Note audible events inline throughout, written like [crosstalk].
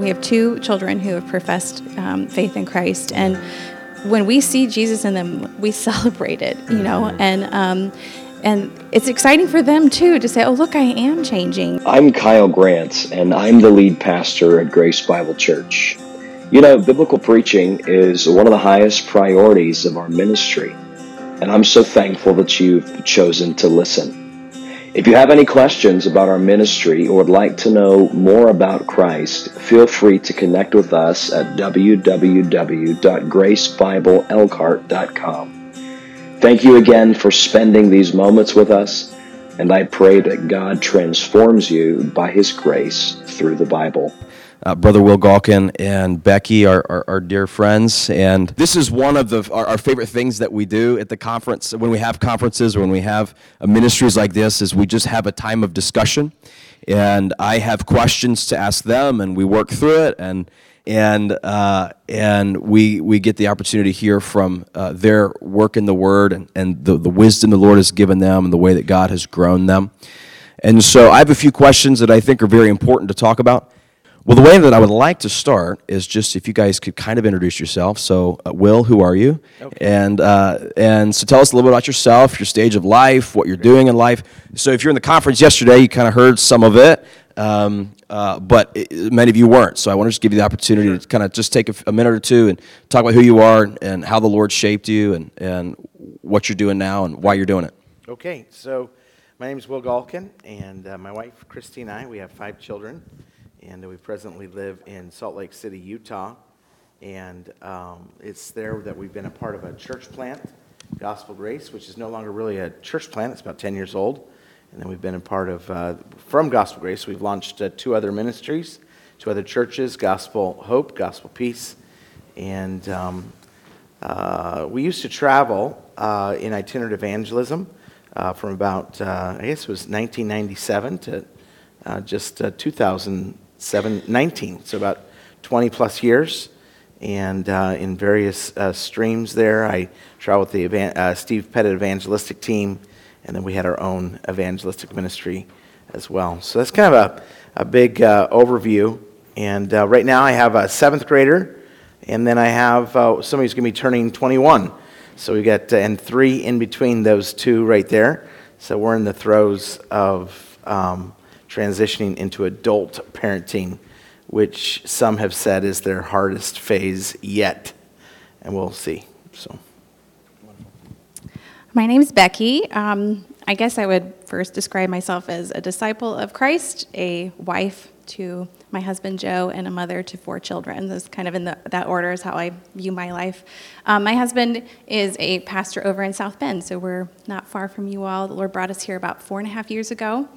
we have two children who have professed um, faith in Christ, and when we see Jesus in them, we [laughs] celebrate it, you know, and um, and it's exciting for them too to say, "Oh, look, I am changing." I'm Kyle Grant, and I'm the lead pastor at Grace Bible Church. You know, biblical preaching is one of the highest priorities of our ministry, and I'm so thankful that you've chosen to listen. If you have any questions about our ministry or would like to know more about Christ, feel free to connect with us at www.gracebibleelkhart.com. Thank you again for spending these moments with us, and I pray that God transforms you by His grace through the Bible. Uh, Brother Will Galkin and Becky are, are, dear friends, and this is one of the our, our, favorite things that we do at the conference when we have conferences or when we have uh, ministries like this. Is we just have a time of discussion, and I have questions to ask them, and we work through it, and and uh, and we we get the opportunity to hear from uh, their work in the Word and, and the, the wisdom the Lord has given them and the way that God has grown them. And so I have a few questions that I think are very important to talk about. Well, the way that I would like to start is just if you guys could kind of introduce yourself. So, uh, Will, who are you? Okay. And uh, and so tell us a little bit about yourself, your stage of life, what you're doing in life. So, if you're in the conference yesterday, you kind of heard some of it. Um, uh, but it, many of you weren't. So I want to just give you the opportunity sure. to kind of just take a, a, minute or two and talk about who you are and how the Lord shaped you and, and what you're doing now and why you're doing it. Okay, so my name is Will Galkin, and uh, my wife Christy and I, we have five children, and we presently live in Salt Lake City, Utah. And um, it's there that we've been a part of a church plant, Gospel Grace, which is no longer really a church plant. It's about 10 years old. And then we've been a part of, uh, from Gospel Grace, we've launched uh, two other ministries, two other churches Gospel Hope, Gospel Peace. And um, uh, we used to travel uh, in itinerant evangelism uh, from about, uh, I guess it was 1997 to just 2019, so about 20 plus years. And in various streams there, I traveled with the Evan- Steve Pettit evangelistic team and then we had our own evangelistic ministry as well. So that's kind of a, a big uh, overview. And uh, right now I have a seventh grader, and then I have uh, somebody who's going to be turning 21. So we got, uh, and three in between those two right there. So we're in the throes of um, transitioning into adult parenting, which some have said is their hardest phase yet. And we'll see. So. My name is Becky. Um, I guess I would first describe myself as a disciple of Christ, a wife to my husband Joe, and a mother to four children. That's kind of in the, that order is how I view my life. Um, my husband is a pastor over in South Bend, so we're not far from you all. The Lord brought us here about four and a half years ago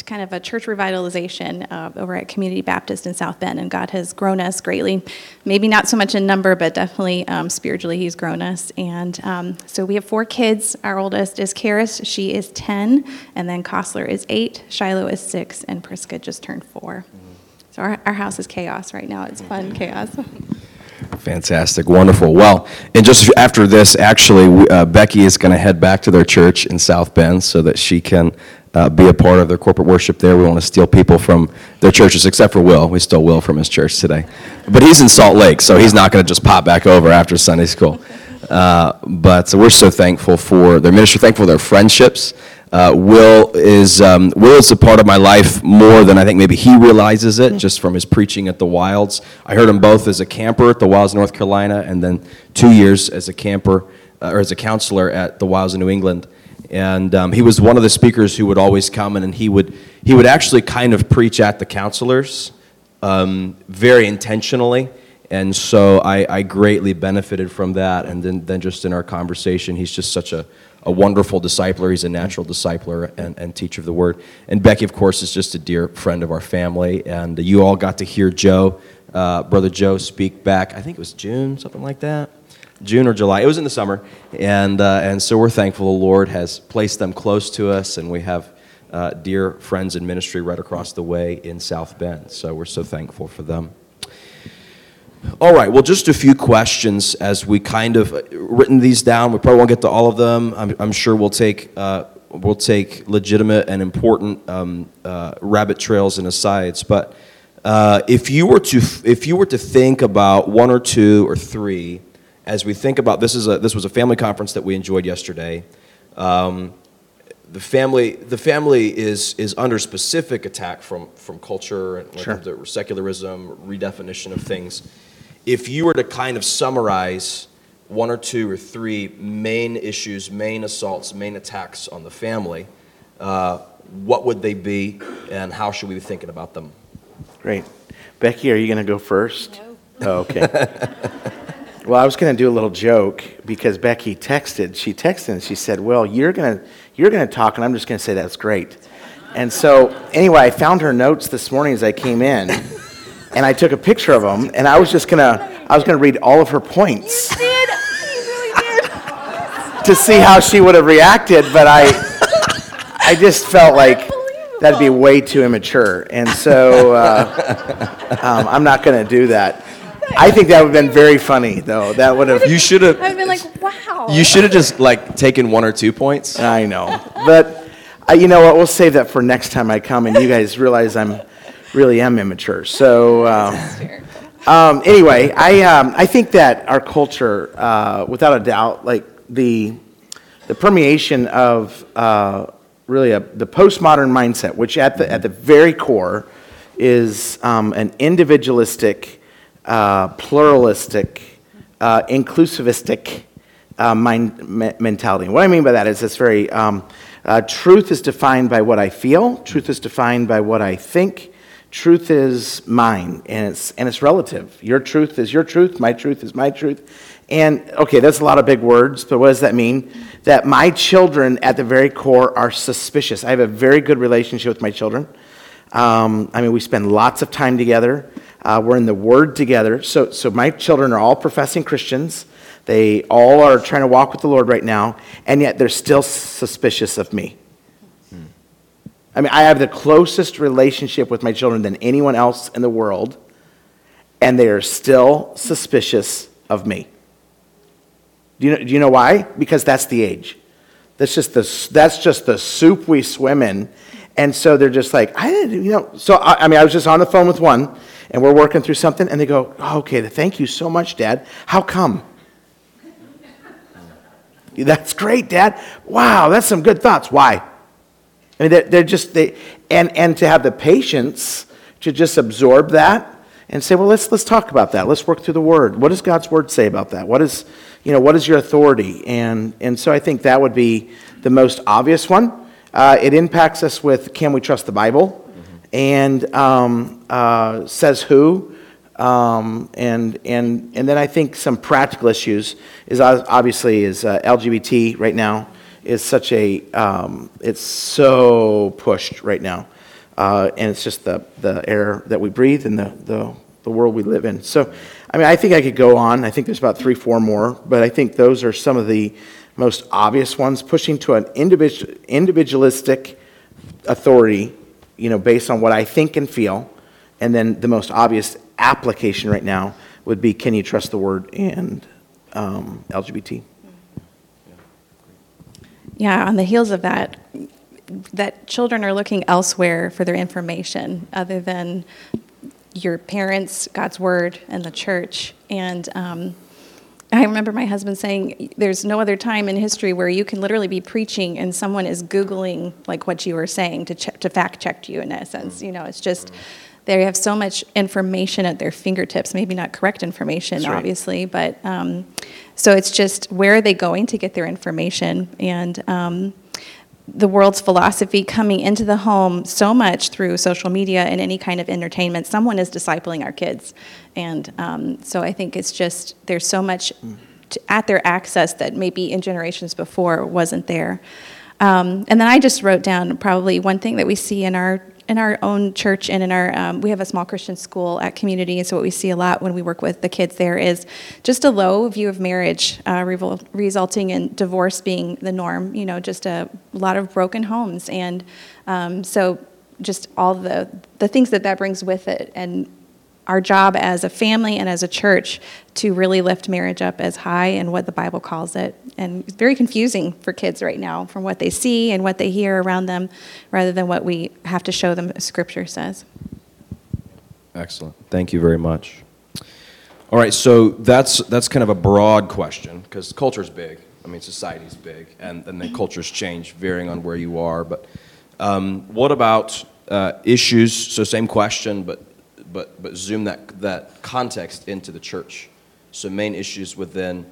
to kind of a church revitalization uh, over at Community Baptist in South Bend, and God has grown us greatly. Maybe not so much in number, but definitely um, spiritually, He's grown us. And um, so we have four kids. Our oldest is Karis, she is 10, and then Kostler is 8, Shiloh is 6, and Priska just turned 4. So our, our house is chaos right now. It's fun chaos. [laughs] Fantastic, wonderful. Well, and just after this, actually, uh, Becky is going to head back to their church in South Bend so that she can uh, be a part of their corporate worship there. We want to steal people from their churches, except for Will. We stole Will from his church today. But he's in Salt Lake, so he's not going to just pop back over after Sunday school. [laughs] Uh, but we're so thankful for their ministry, thankful for their friendships. Uh, Will is um, Will is a part of my life more than I think maybe he realizes it, just from his preaching at the Wilds. I heard him both as a camper at the Wilds, North Carolina, and then two years as a camper uh, or as a counselor at the Wilds in New England. And um, he was one of the speakers who would always come in and he would he would actually kind of preach at the counselors um, very intentionally. And so I, I, greatly benefited from that. And then, then just in our conversation he's just such a, a wonderful discipler he's a natural discipler and, and teacher of the word and becky of course is just a dear friend of our family and you all got to hear joe uh, brother joe speak back i think it was june something like that June or July. It was in the summer, and uh, and so we're thankful the Lord has placed them close to us, and we have uh, dear friends in ministry right across the way in South Bend. So we're so thankful for them. All right, well, just a few questions as we kind of uh, written these down. We probably won't get to all of them. I'm, I'm sure we'll take uh, we'll take legitimate and important um, uh, rabbit trails and asides, but Uh, if you were to if you were to think about one or two or three, as we think about this is a this was a family conference that we enjoyed yesterday. Um, the family the family is is under specific attack from from culture and Sure. the secularism redefinition of things. If you were to kind of summarize one or two or three main issues, main assaults, main attacks on the family, uh, what would they be, and how should we be thinking about them? Great. Becky, are you going to go first? No. Oh, okay. well, I was going to do a little joke because Becky texted. She texted and she said, "Well, you're going to you're going to talk, and I'm just going to say that's great." And so, anyway, I found her notes this morning as I came in, and I took a picture of them, and I was just gonna I was going to read all of her points You did. You really did. to see how she would have reacted, but I I just felt like that'd be way too immature, and so uh, um, I'm not going to do that. I think that would have been very funny, though. That would have. You should have. I've been like, wow. You should have just like taken one or two points. I know, but uh, you know what? We'll save that for next time I come, and you guys realize I'm really am immature. So. Um, um, anyway, I, um, I think that our culture, uh, without a doubt, like the, the permeation of uh, really a, the postmodern mindset, which at the, at the very core is um, an individualistic, uh, pluralistic, uh, inclusivistic uh, mind, me- mentality. What I mean by that is it's very, um, uh, truth is defined by what I feel, truth is defined by what I think, truth is mine and it's and it's relative. Your truth is your truth my truth is my truth. And okay that's a lot of big words but what does that mean? That my children at the very core are suspicious. I have a very good relationship with my children. Um, i mean we spend lots of time together uh, we're in the word together so so my children are all professing christians they all are trying to walk with the lord right now and yet they're still suspicious of me I mean, I have the closest relationship with my children than anyone else in the world, and they are still suspicious of me. Do you know, do you know why? Because that's the age. That's just the, that's just the soup we swim in. And so they're just like, I didn't, you know. So, I, I mean, I was just on the phone with one, and we're working through something, and they go, oh, okay, thank you so much, Dad. How come? [laughs] That's great, Dad. Wow, that's some good thoughts. Why? I mean, they're, they're just, they, and, and to have the patience to just absorb that and say, well, let's, let's talk about that. Let's work through the word. What does God's word say about that? What is, you know, what is your authority? And, and so I think that would be the most obvious one. Uh, it impacts us with can we trust the Bible? And um, uh, says who? Um, and, and, and then I think some practical issues is obviously is uh, LGBT right now is such a, um, it's so pushed right now. Uh, and it's just the, the air that we breathe and the, the, the world we live in. So, I mean, I think I could go on. I think there's about three, four more, but I think those are some of the most obvious ones, pushing to an individual, individualistic authority, you know, based on what I think and feel. And then the most obvious application right now would be can you trust the word and um, LGBT? Yeah, on the heels of that, that children are looking elsewhere for their information other than your parents, God's word, and the church. And um, I remember my husband saying, "There's no other time in history where you can literally be preaching and someone is googling like what you were saying to check, to fact check you in a sense. You know, it's just." They have so much information at their fingertips, maybe not correct information, right. obviously, but um, so it's just where are they going to get their information? And um, the world's philosophy coming into the home so much through social media and any kind of entertainment. Someone is discipling our kids. And um, so I think it's just, there's so much to, at their access that maybe in generations before wasn't there. Um, and then I just wrote down probably one thing that we see in our in our own church and in our um, we have a small christian school at community so what we see a lot when we work with the kids there is just a low view of marriage uh, revol- resulting in divorce being the norm you know just a lot of broken homes and um, so just all the the things that that brings with it and our job as a family and as a church to really lift marriage up as high and what the Bible calls it. And it's very confusing for kids right now from what they see and what they hear around them rather than what we have to show them Scripture says. Excellent. Thank you very much. All right, so that's that's kind of a broad question because culture's big. I mean, society's big, and, and then cultures change varying on where you are. But um, what about uh, issues? So same question, but but but zoom that that context into the church. So main issues within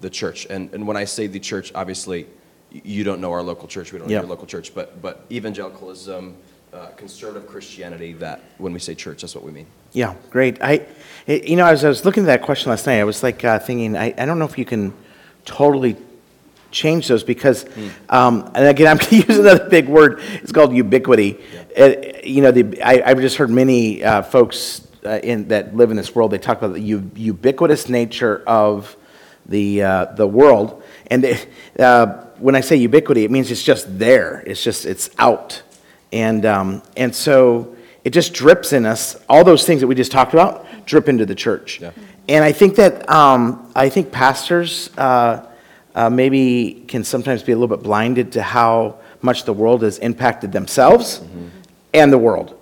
the church, and and when I say the church, obviously you don't know our local church. We don't know Yeah. your local church, but but evangelicalism. Uh, conservative Christianity. That when we say church, that's what we mean. Yeah, great. I, you know, as I was looking at that question last night, I was like uh, thinking, I, I don't know if you can totally change those because, um, and again, [laughs] I'm going to use another big word. It's called ubiquity. It- you know, the, I, I've just heard many uh, folks uh, in that live in this world. They talk about the u- ubiquitous nature of the uh, the world, and it, uh, when I say ubiquity, it means it's just there. It's just it's out, and um, and so it just drips in us. All those things that we just talked about drip into the church, Yeah. and I think that um, I think pastors uh, maybe can sometimes be a little bit blinded to how much the world has impacted themselves and the world,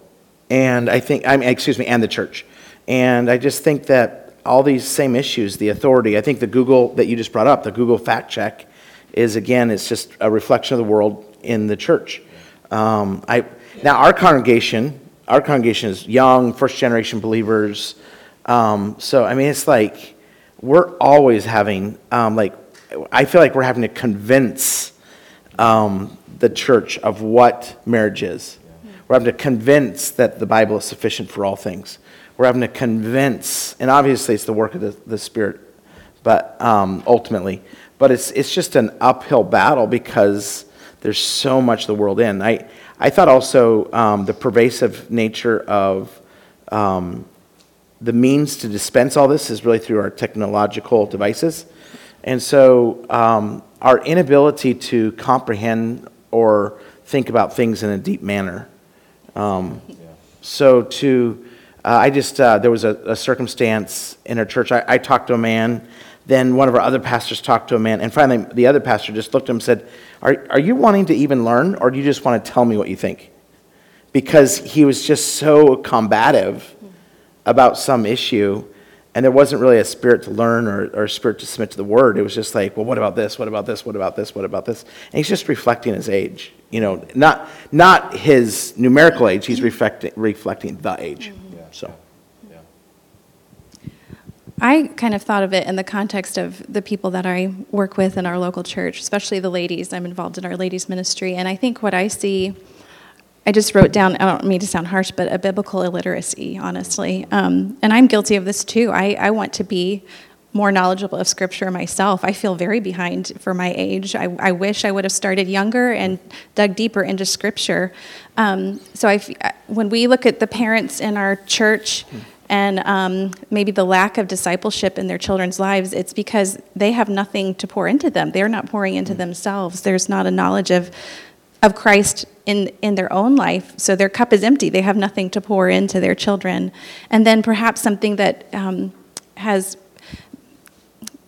and I think I mean excuse me and the church, and I just think that all these same issues, the authority. I think the Google that you just brought up, the Google fact check, is again it's just a reflection of the world in the church. Um, I now our congregation, our congregation is young, first generation believers. Um, so I mean, it's like we're always having um, like I feel like we're having to convince um, the church of what marriage is. We're having to convince that the Bible is sufficient for all things. We're having to convince, and obviously it's the work of the, the Spirit, but um, ultimately, but it's it's just an uphill battle because there's so much the world in. I I thought also um, the pervasive nature of um, the means to dispense all this is really through our technological devices. And so um, our inability to comprehend or think about things in a deep manner. Um, so to, uh, I just, uh, there was a, a circumstance in our church. I, I talked to a man, then one of our other pastors talked to a man, and finally the other pastor just looked at him and said, are, are you wanting to even learn, or do you just want to tell me what you think? Because he was just so combative about some issue, and there wasn't really a spirit to learn or, or a spirit to submit to the word. It was just like, well, what about this? What about this? What about this? What about this? And he's just reflecting his age. You know, not not his numerical age. He's reflecting reflecting the age. Mm-hmm. So Yeah. I kind of thought of it in the context of the people that I work with in our local church, especially the ladies. I'm involved in our ladies' ministry, and I think what I see, I just wrote down, I don't mean to sound harsh, but a biblical illiteracy, honestly. Um, and I'm guilty of this too. I, I want to be more knowledgeable of Scripture myself. I feel very behind for my age. I, I wish I would have started younger and dug deeper into Scripture. Um, so I, when we look at the parents in our church, and um, maybe the lack of discipleship in their children's lives, it's because they have nothing to pour into them. They're not pouring into themselves. There's not a knowledge of, of Christ in, in their own life. So their cup is empty. They have nothing to pour into their children. And then perhaps something that um, has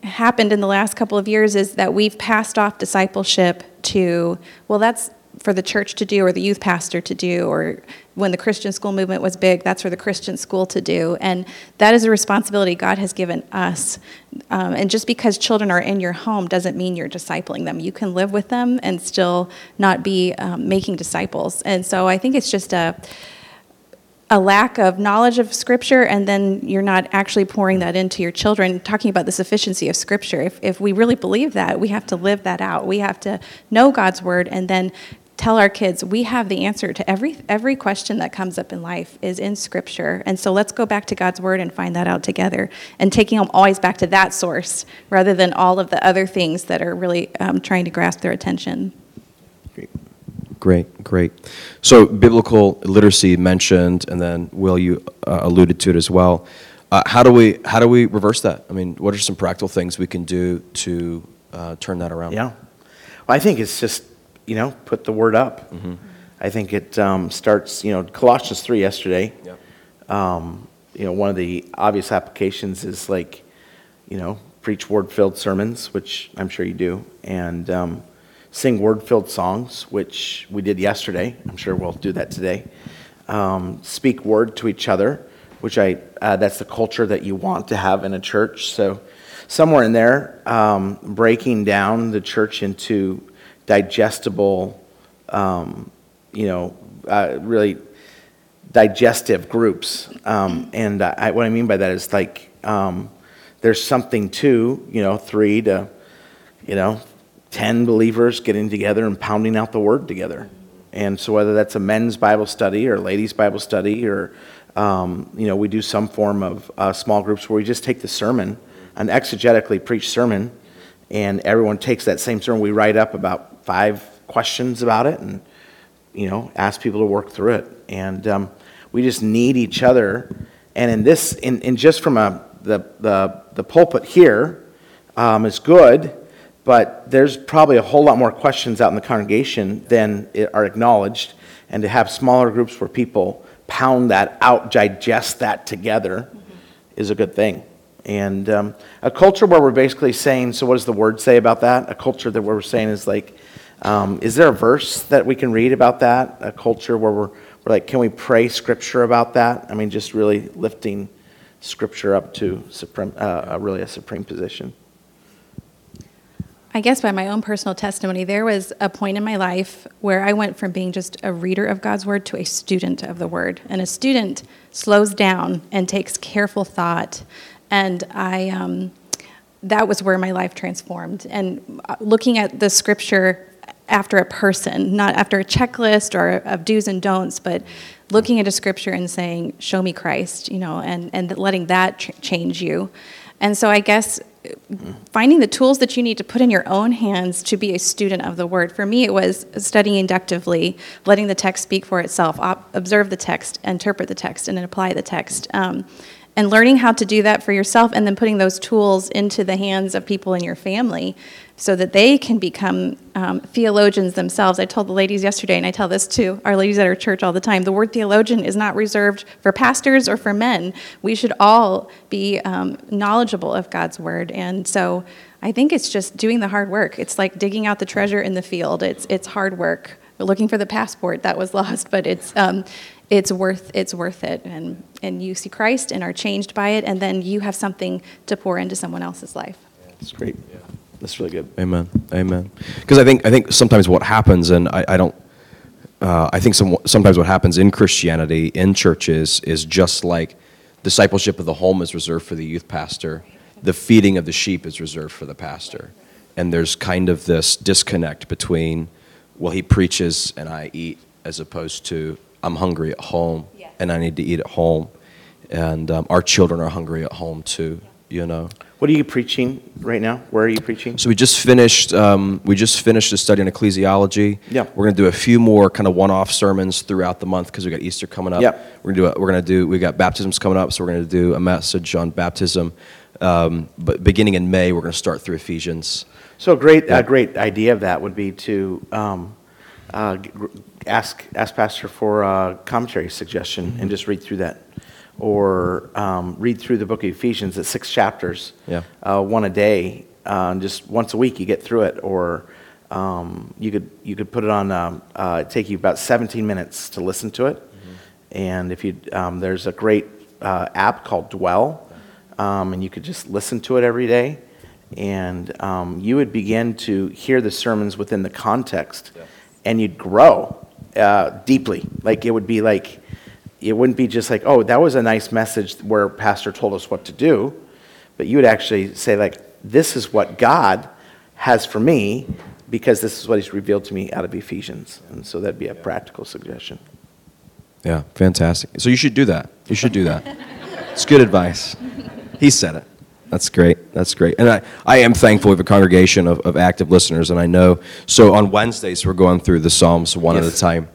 happened in the last couple of years is that we've passed off discipleship to, well, that's for the church to do or the youth pastor to do, or when the Christian school movement was big, that's for the Christian school to do. And that is a responsibility God has given us. Um, and just because children are in your home doesn't mean you're discipling them. You can live with them and still not be um, making disciples. And so I think it's just a, a lack of knowledge of Scripture, and then you're not actually pouring that into your children, talking about the sufficiency of Scripture. If, if we really believe that, we have to live that out. We have to know God's Word and then tell our kids we have the answer to every, every question that comes up in life is in Scripture. And so let's go back to God's Word and find that out together, and taking them always back to that source rather than all of the other things that are really um, trying to grasp their attention. Great, great. Great. So biblical literacy mentioned, and then Will, you uh, alluded to it as well. Uh, how do we how do we reverse that? I mean, what are some practical things we can do to uh, turn that around? yeah, well, I think it's just you know put the word up. I think it um, starts you know Colossians three yesterday. Yep. um, you know, one of the obvious applications is like, you know, preach word-filled sermons, which I'm sure you do, and um, sing word-filled songs, which we did yesterday. I'm sure we'll do that today. Um, speak word to each other, which I uh, that's the culture that you want to have in a church. So somewhere in there, um, breaking down the church into digestible, um, you know, uh, really digestive groups. Um, and I, what I mean by that is like um, there's something to, you know, three to, you know, 10 believers getting together and pounding out the word together. And so whether that's a men's Bible study or ladies' Bible study or, um, you know, we do some form of uh, small groups where we just take the sermon, an exegetically preached sermon, and everyone takes that same sermon. We write up about five questions about it and, you know, ask people to work through it. And um, we just need each other. And in this, in, in just from a, the, the, the pulpit here, um, is good, but there's probably a whole lot more questions out in the congregation than are acknowledged. And to have smaller groups where people pound that out, digest that together, mm-hmm. is a good thing. And um, a culture where we're basically saying, so what does the word say about that? A culture that we're saying is like, um, is there a verse that we can read about that? A culture where we're, we're like, can we pray scripture about that? I mean, just really lifting scripture up to supreme, uh, really a supreme position. I guess by my own personal testimony, there was a point in my life where I went from being just a reader of God's word to a student of the word. And a student slows down and takes careful thought. And I, um, that was where my life transformed. And uh, looking at the scripture after a person, not after a checklist or of do's and don'ts, but looking at a scripture and saying, "Show me Christ," you know, and and letting that ch- change you. And so I guess finding the tools that you need to put in your own hands to be a student of the word. For me, it was studying inductively, letting the text speak for itself, observe the text, interpret the text, and then apply the text. Um, and learning how to do that for yourself and then putting those tools into the hands of people in your family so that they can become um, theologians themselves. I told the ladies yesterday, and I tell this to our ladies at our church all the time the word theologian is not reserved for pastors or for men. We should all be um, knowledgeable of God's word. And so I think it's just doing the hard work. It's like digging out the treasure in the field, it's, it's hard work. We're looking for the passport that was [laughs] lost, but it's um, it's worth it's worth it and and you see Christ and are changed by it and then you have something to pour into someone else's life. That's great. Yeah. That's really good. Amen. Amen. Because I think I think sometimes what happens and I, I don't uh, I think some, sometimes what happens in Christianity in churches is just like discipleship of the home is reserved for the youth pastor, the feeding of the sheep is reserved for the pastor. And there's kind of this disconnect between, well, he preaches and I eat, as opposed to I'm hungry at home yes. and I need to eat at home. And um, our children are hungry at home too, you know. What are you preaching right now? Where are you preaching? So we just finished. Um, we just finished a study on ecclesiology. Yeah. We're going to do a few more kind of one-off sermons throughout the month because we got Easter coming up. Yeah. We're going to do. A, we're going to do. We got baptisms coming up, so we're going to do a message on baptism. Um, but beginning in May, we're going to start through Ephesians. So a great, yeah. a great idea of that would be to um, uh, ask, ask Pastor for a commentary suggestion and just read through that. Or um, read through the book of Ephesians at six chapters, yeah. uh, one a day, uh, just once a week you get through it. Or um, you, could, you could put it on, um, uh, take you about 17 minutes to listen to it. Mm-hmm. And if you, um, there's a great uh, app called Dwell, um, and you could just listen to it every day. And um, you would begin to hear the sermons within the context, yeah. And you'd grow uh, deeply. Like it would be like, it wouldn't be just like, oh, that was a nice message where pastor told us what to do, but you would actually say like, this is what God has for me because this is what he's revealed to me out of Ephesians. And so that'd be a practical suggestion. Yeah, fantastic. So you should do that. You should do that. it's good advice. He said it. That's great. That's great. And I, I am thankful we have a congregation of, of active listeners, and I know. So on Wednesdays, we're going through the Psalms one yes. at a time,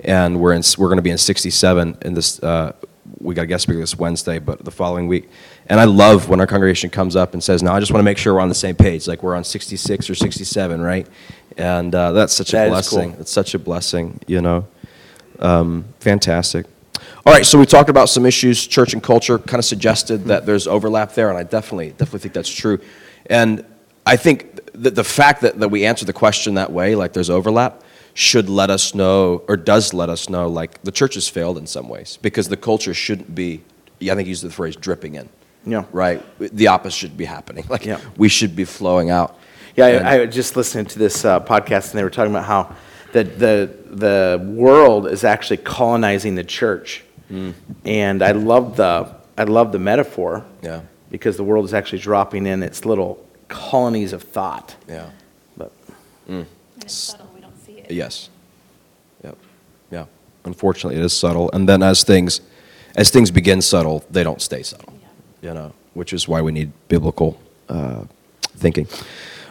and we're, in, we're going to be in 67 in this. Uh, we got a guest speaker this Wednesday, but the following week. And I love when our congregation comes up and says, "Now I just want to make sure we're on the same page, like we're on 66 or 67, right?" And uh, that's such a that blessing. Cool. It's such a blessing, you know. Um, fantastic. All right, so we talked about some issues, church and culture, kind of suggested that there's overlap there, and I definitely, definitely think that's true. And I think that the fact that, that we answer the question that way, like there's overlap, should let us know, or does let us know, like the church has failed in some ways, because the culture shouldn't be I think you used the phrase dripping in. Yeah. Right? The opposite should be happening. [laughs] Like, Yeah. we should be flowing out. Yeah, And- I, I was just listening to this uh, podcast, and they were talking about how the, the, the world is actually colonizing the church. And I love the, I love the metaphor. Yeah. Because the world is actually dropping in its little colonies of thought. Yeah. But And it's subtle, we don't see it. Yes. Yep. Yeah. Unfortunately, it is subtle. And then as things, as things begin subtle, they don't stay subtle. You know, which is why we need biblical uh, thinking.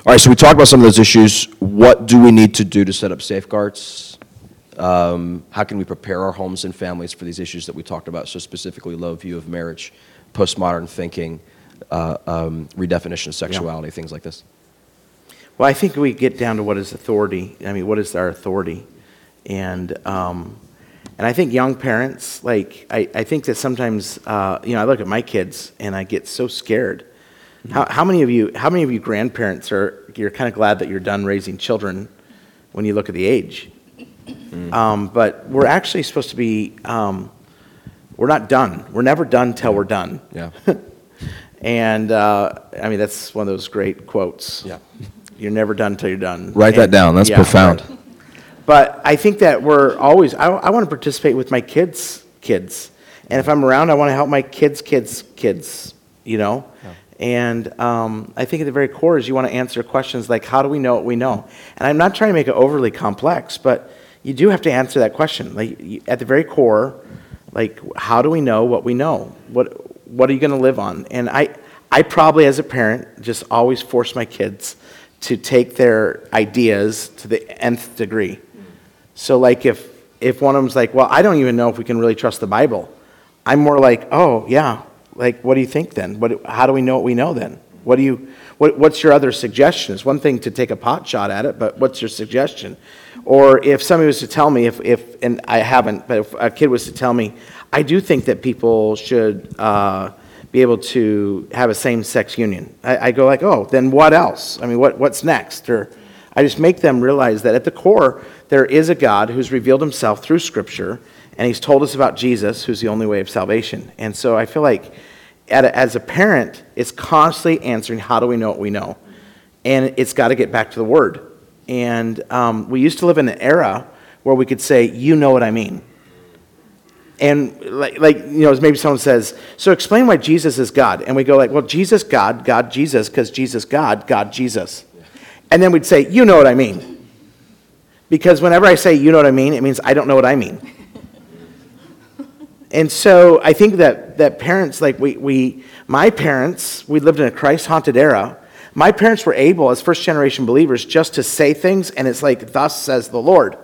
All right. So we talked about some of those issues. What do we need to do to set up safeguards? Um, how can we prepare our homes and families for these issues that we talked about? So specifically, low view of marriage, postmodern thinking, uh, um, redefinition of sexuality, things like this. Well, I think we get down to what is authority. I mean, what is our authority? And um, and I think young parents, like I, I think that sometimes, uh, you know, I look at my kids and I get so scared. How, how many of you, how many of you grandparents are you're kind of glad that you're done raising children when you look at the age? Um, but we're actually supposed to be, um, we're not done. We're never done till we're done. Yeah. [laughs] And uh, I mean, that's one of those great quotes. Yeah. You're never done till you're done. Write that And- down. That's yeah, profound. But I think that we're always, I, I want to participate with my kids' kids. And if I'm around, I want to help my kids' kids' kids, you know? And um, I think at the very core is you want to answer questions like, how do we know what we know? And I'm not trying to make it overly complex, but you do have to answer that question. Like, at the very core, like, how do we know what we know? What, what are you going to live on? And I, I probably, as a parent, just always force my kids to take their ideas to the nth degree. So, like, if, if one of them's like, well, I don't even know if we can really trust the Bible, I'm more like, oh, yeah. Like, what do you think then? What, how do we know what we know then? What do you, what, what's your other suggestion? It's one thing to take a pot shot at it, but what's your suggestion? Or if somebody was to tell me, if, if and I haven't, but if a kid was to tell me, I do think that people should uh, be able to have a same-sex union. I, I go like, oh, then what else? I mean, what, what's next? Or I just make them realize that at the core, there is a God who's revealed himself through Scripture, and he's told us about Jesus, who's the only way of salvation. And so I feel like as a parent, it's constantly answering, how do we know what we know? And it's got to get back to the Word. And um, we used to live in an era where we could say, you know what I mean. And like, like, you know, maybe someone says, so explain why Jesus is God. And we go like, well, Jesus, God, God, Jesus, because Jesus, God, God, Jesus. And then we'd say, you know what I mean. Because whenever I say, you know what I mean, it means I don't know what I mean. And so I think that, that parents, like we, we, my parents, we lived in a Christ haunted era. My parents were able, as first generation believers, just to say things, and it's like, thus says the Lord.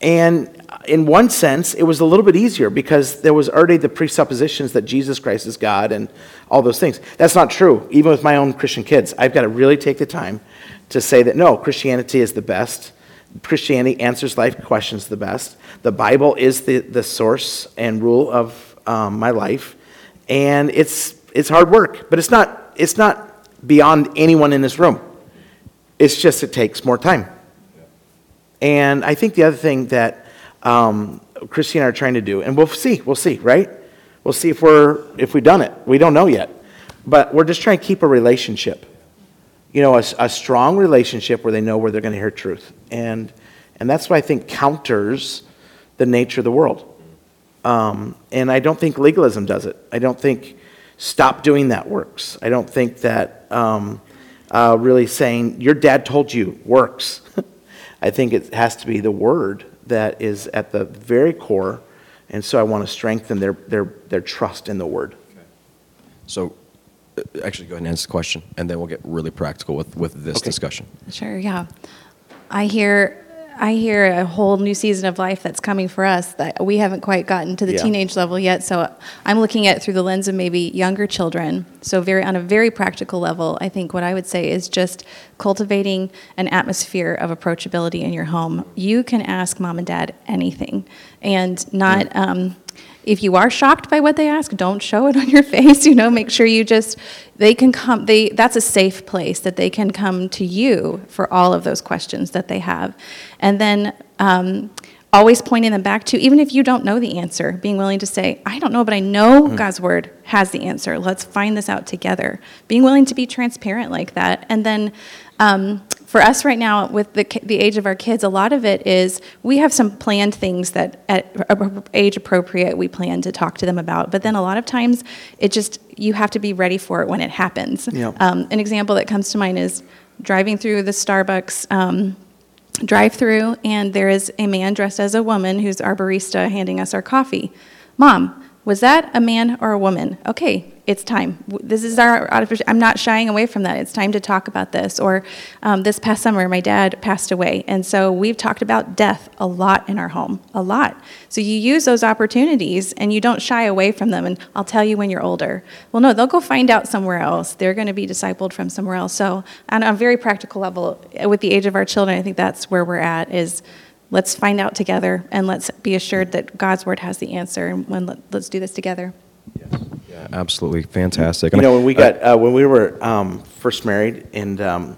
And in one sense, it was a little bit easier because there was already the presuppositions that Jesus Christ is God and all those things. That's not true, even with my own Christian kids. I've got to really take the time to say that no, Christianity is the best. Christianity answers life questions the best. The Bible is the, the source and rule of um, my life. And it's, it's hard work, but it's not, it's not beyond anyone in this room. It's just it takes more time. And I think the other thing that um, Christy and I are trying to do, and we'll see, we'll see, right? We'll see if we're if we've done it. We don't know yet, but we're just trying to keep a relationship. You know, a, a strong relationship where they know where they're going to hear truth, and and that's what I think counters the nature of the world. Um, and I don't think legalism does it. I don't think stop doing that works. I don't think that um, uh, really saying your dad told you works. [laughs] I think it has to be the word that is at the very core. And so I want to strengthen their, their, their trust in the word. So, uh, actually, go ahead and answer the question, and then we'll get really practical with, with this Okay. discussion. Sure, yeah. I hear I hear a whole new season of life that's coming for us that we haven't quite gotten to the Yeah. teenage level yet. So I'm looking at it through the lens of maybe younger children. So very on a very practical level, I think what I would say is just cultivating an atmosphere of approachability in your home. You can ask mom and dad anything, and not. Um, if you are shocked by what they ask, don't show it on your [laughs] face. You know, make sure you just they can come. They that's a safe place that they can come to you for all of those questions that they have, and then. Um, always pointing them back to, even if you don't know the answer, being willing to say, I don't know, but I know God's word has the answer. Let's find this out together. Being willing to be transparent like that. And then um, for us right now, with the, the age of our kids, a lot of it is we have some planned things that at age appropriate we plan to talk to them about. But then a lot of times it just, you have to be ready for it when it happens. Um, an example that comes to mind is driving through the Starbucks um, drive through and there is a man dressed as a woman who's our barista handing us our coffee. Mom, was that a man or a woman? Okay, it's time. This is our, I'm not shying away from that. It's time to talk about this. Or um, this past summer, my dad passed away. And so we've talked about death a lot in our home, a lot. So you use those opportunities and you don't shy away from them. And I'll tell you when you're older. Well, no, they'll go find out somewhere else. They're going to be discipled from somewhere else. So on a very practical level, with the age of our children, I think that's where we're at is let's find out together and let's be assured that God's word has the answer. And when, let, let's do this together. Yeah, absolutely fantastic. You know, when we got uh, when we were um, first married, and um,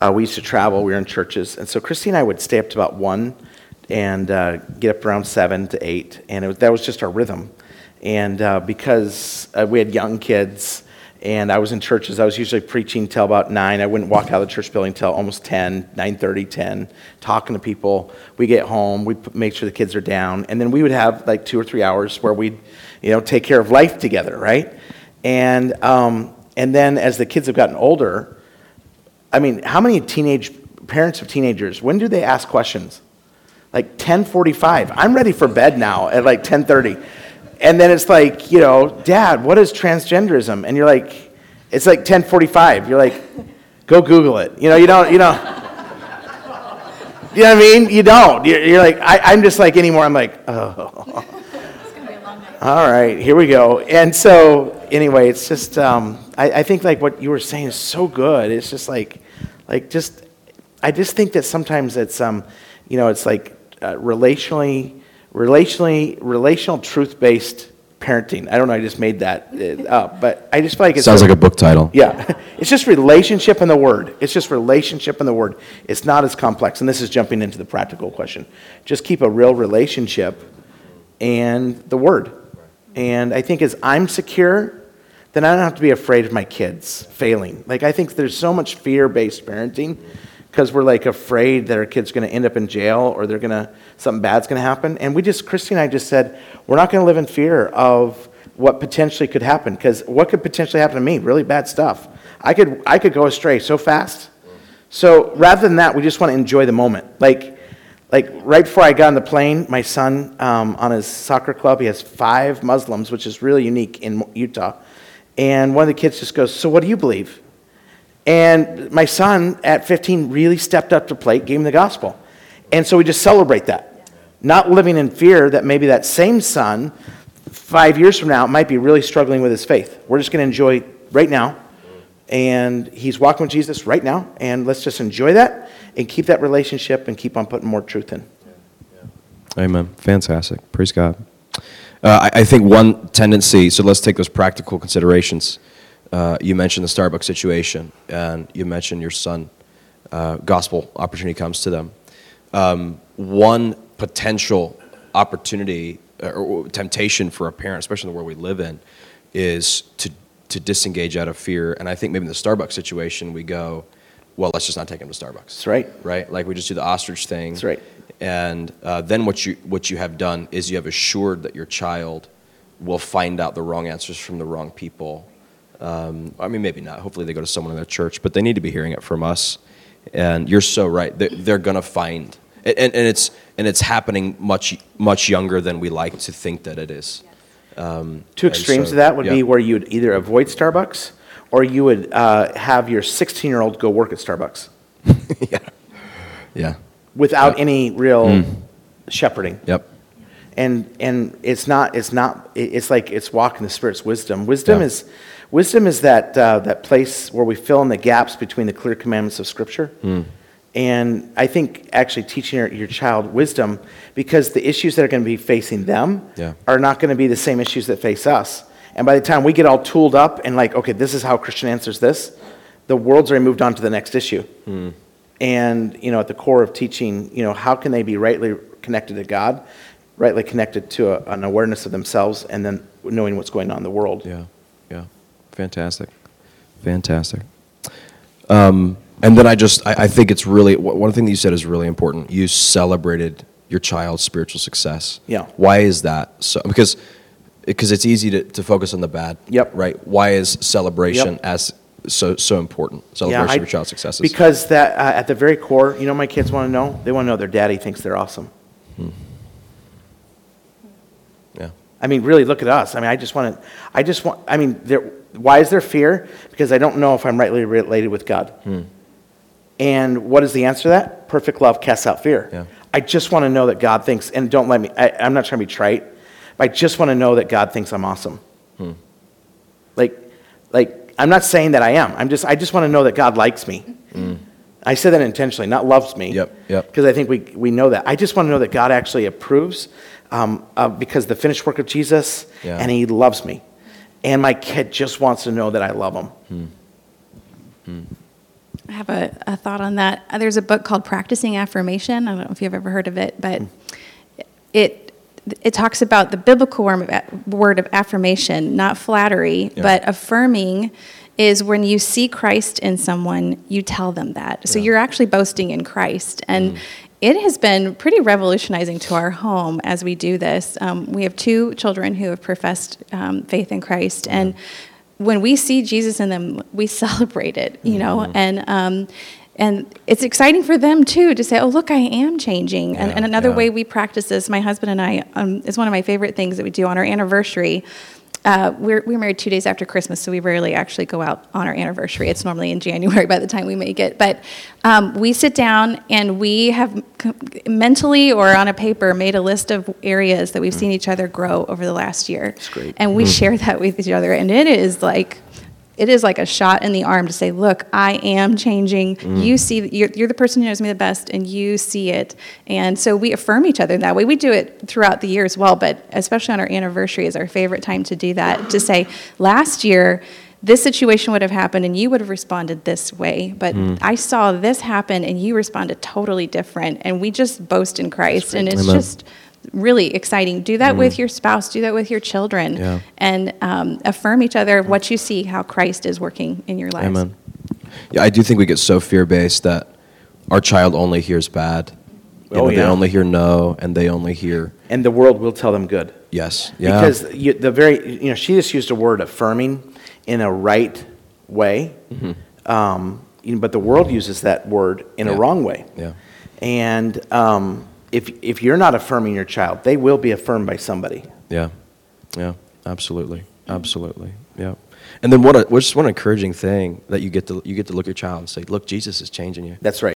uh, we used to travel, we were in churches, and so Christy and I would stay up to about one, and uh, get up around seven to eight, and it was, that was just our rhythm. And uh, because uh, we had young kids, and I was in churches, I was usually preaching till about nine. I wouldn't walk out of the church building till almost 10, 9.30, 10, talking to people. We get home, we make sure the kids are down, and then we would have like two or three hours where we'd, you know, take care of life together, right? And, um, and then as the kids have gotten older, I mean, how many teenage parents of teenagers, when do they ask questions? Like 10:45. I'm ready for bed now at like 10:30. And then it's like, you know, dad, what is transgenderism? And you're like it's like 10:45. You're like go google it. You know, you don't you know You know what I mean? You don't. You're, you're like I, I'm just like anymore. I'm like, oh. All right, here we go. And so, anyway, it's just, um, I, I think like what you were saying is so good. It's just like, like just, I just think that sometimes it's, um, you know, it's like uh, relationally, relationally, relational truth-based parenting. I don't know. I just made that uh, up, but I just feel like it sounds like a book title. yeah, [laughs] it's just relationship in the word. It's just relationship in the word. It's not as complex. And this is jumping into the practical question. Just keep a real relationship and the word. And I think as I'm secure, then I don't have to be afraid of my kids failing. Like, I think there's so much fear based parenting because we're like afraid that our kid's going to end up in jail or they're going to, something bad's going to happen. And we just, Christy and I just said, we're not going to live in fear of what potentially could happen because what could potentially happen to me? Really bad stuff. I could, I could go astray so fast. So rather than that, we just want to enjoy the moment. Like, like right before I got on the plane, my son um, on his soccer club, he has five Muslims, which is really unique in Utah. And one of the kids just goes, "So what do you believe?" And my son at 15 really stepped up to plate, gave him the gospel, and so we just celebrate that, not living in fear that maybe that same son, five years from now, might be really struggling with his faith. We're just going to enjoy right now and he's walking with Jesus right now, and let's just enjoy that and keep that relationship and keep on putting more truth in. Amen. Fantastic. Praise God. Uh, I, I think one tendency, so let's take those practical considerations. Uh, you mentioned the Starbucks situation, and you mentioned your son. Uh, gospel opportunity comes to them. Um, one potential opportunity or temptation for a parent, especially in the world we live in, is to to disengage out of fear. And I think maybe in the Starbucks situation, we go, well, let's just not take him to Starbucks. That's right. Right? Like we just do the ostrich thing. That's right. And uh, then what you what you have done is you have assured that your child will find out the wrong answers from the wrong people. Um, I mean, maybe not. Hopefully, they go to someone in their church, but they need to be hearing it from us. And you're so right. They're, they're going to find, and, and it's and it's happening much much younger than we like to think that it is. Um, Two extremes so- of that would yeah. be where you would either avoid Starbucks or you would uh, have your 16 year old go work at Starbucks [laughs] Yeah. without Yep. any real Mm. shepherding. Yep. And and it's not it's not it's like it's walking the spirit's wisdom wisdom Yeah. is wisdom is that uh, that place where we fill in the gaps between the clear commandments of scripture Mm. and i think actually teaching your, your child wisdom because the issues that are going to be facing them Yeah. are not going to be the same issues that face us and by the time we get all tooled up and like okay this is how christian answers this the world's already moved on to the next issue And, you know, at the core of teaching, you know, how can they be rightly connected to God, rightly connected to a, an awareness of themselves, and then knowing what's going on in the world. Yeah, yeah, fantastic, fantastic. Um, and then I just, I, I think it's really one thing that you said is really important. You celebrated your child's spiritual success. Yeah. Why is that? So because because it's easy to, to focus on the bad. Yep. Right. Why is celebration Yep. as so so important? Celebration I- of your child's successes. Because that, uh, at the very core, you know, my kids want to know. They want to know their daddy thinks they're awesome. yeah. I mean, really, look at us. I mean, I just want to. I just want. I mean, there. Why is there fear? Because I don't know if I'm rightly related with God. Hmm. And what is the answer to that? Perfect love casts out fear. Yeah. I just want to know that God thinks, and don't let me. I, I'm not trying to be trite. But I just want to know that God thinks I'm awesome. Hmm. Like, like I'm not saying that I am. I'm just. I just want to know that God likes me. I said that intentionally, not loves me. Hmm. Yep, yep. Because I think we, we know that. I just want to know that God actually approves um, uh, because the finished work of Jesus, Yeah. and He loves me. And my kid just wants to know that I love him. I have a, a thought on that. Uh, There's a book called Practicing Affirmation. I don't know if you've ever heard of it, but it it talks about the biblical word of, word of affirmation, not flattery, Yeah. but affirming is when you see Christ in someone, you tell them that. So you're actually boasting in Christ. And it has been pretty revolutionizing to our home as we do this. Um, we have two children who have professed um, faith in Christ. And when we see Jesus in them, we [laughs] celebrate it, you know, and um, and it's exciting for them too to say, "Oh, look, I am changing." and, and another yeah. way we practice this, my husband and I, um, is one of my favorite things that we do on our anniversary. Uh, we're, we're married two days after Christmas, so we rarely actually go out on our anniversary. It's normally in January by the time we make it. But um, we sit down and we have mentally or on a paper made a list of areas that we've seen each other grow over the last year. That's great. And we share that with each other, and it is like it is like a shot in the arm to say, "Look, I am changing. Mm. You see, you're, you're the person who knows me the best, and you see it." And so we affirm each other in that way. We do it throughout the year as well, but especially on our anniversary is our favorite time to do that. To say, "Last year." This situation would have happened and you would have responded this way, but mm. I saw this happen and you responded totally different. And we just boast in Christ. And it's Amen. just really exciting. Do that with your spouse, do that with your children Yeah. and um, affirm each other what you see, how Christ is working in your lives. Amen. Yeah, I do think we get so fear based that our child only hears bad. You Oh, know, They only hear no, and they only hear And the world will tell them good. yes. Yeah. Because you, the very, you know, she just used a word affirming in a right way, Hmm. um, you know, but the world uses that word in a wrong way. Yeah. And um, if, if you're not affirming your child, they will be affirmed by somebody. Yeah, yeah, absolutely, absolutely, yeah. And then what? A, what's one encouraging thing that you get to you get to look at your child and say, "Look, Jesus is changing you." That's right.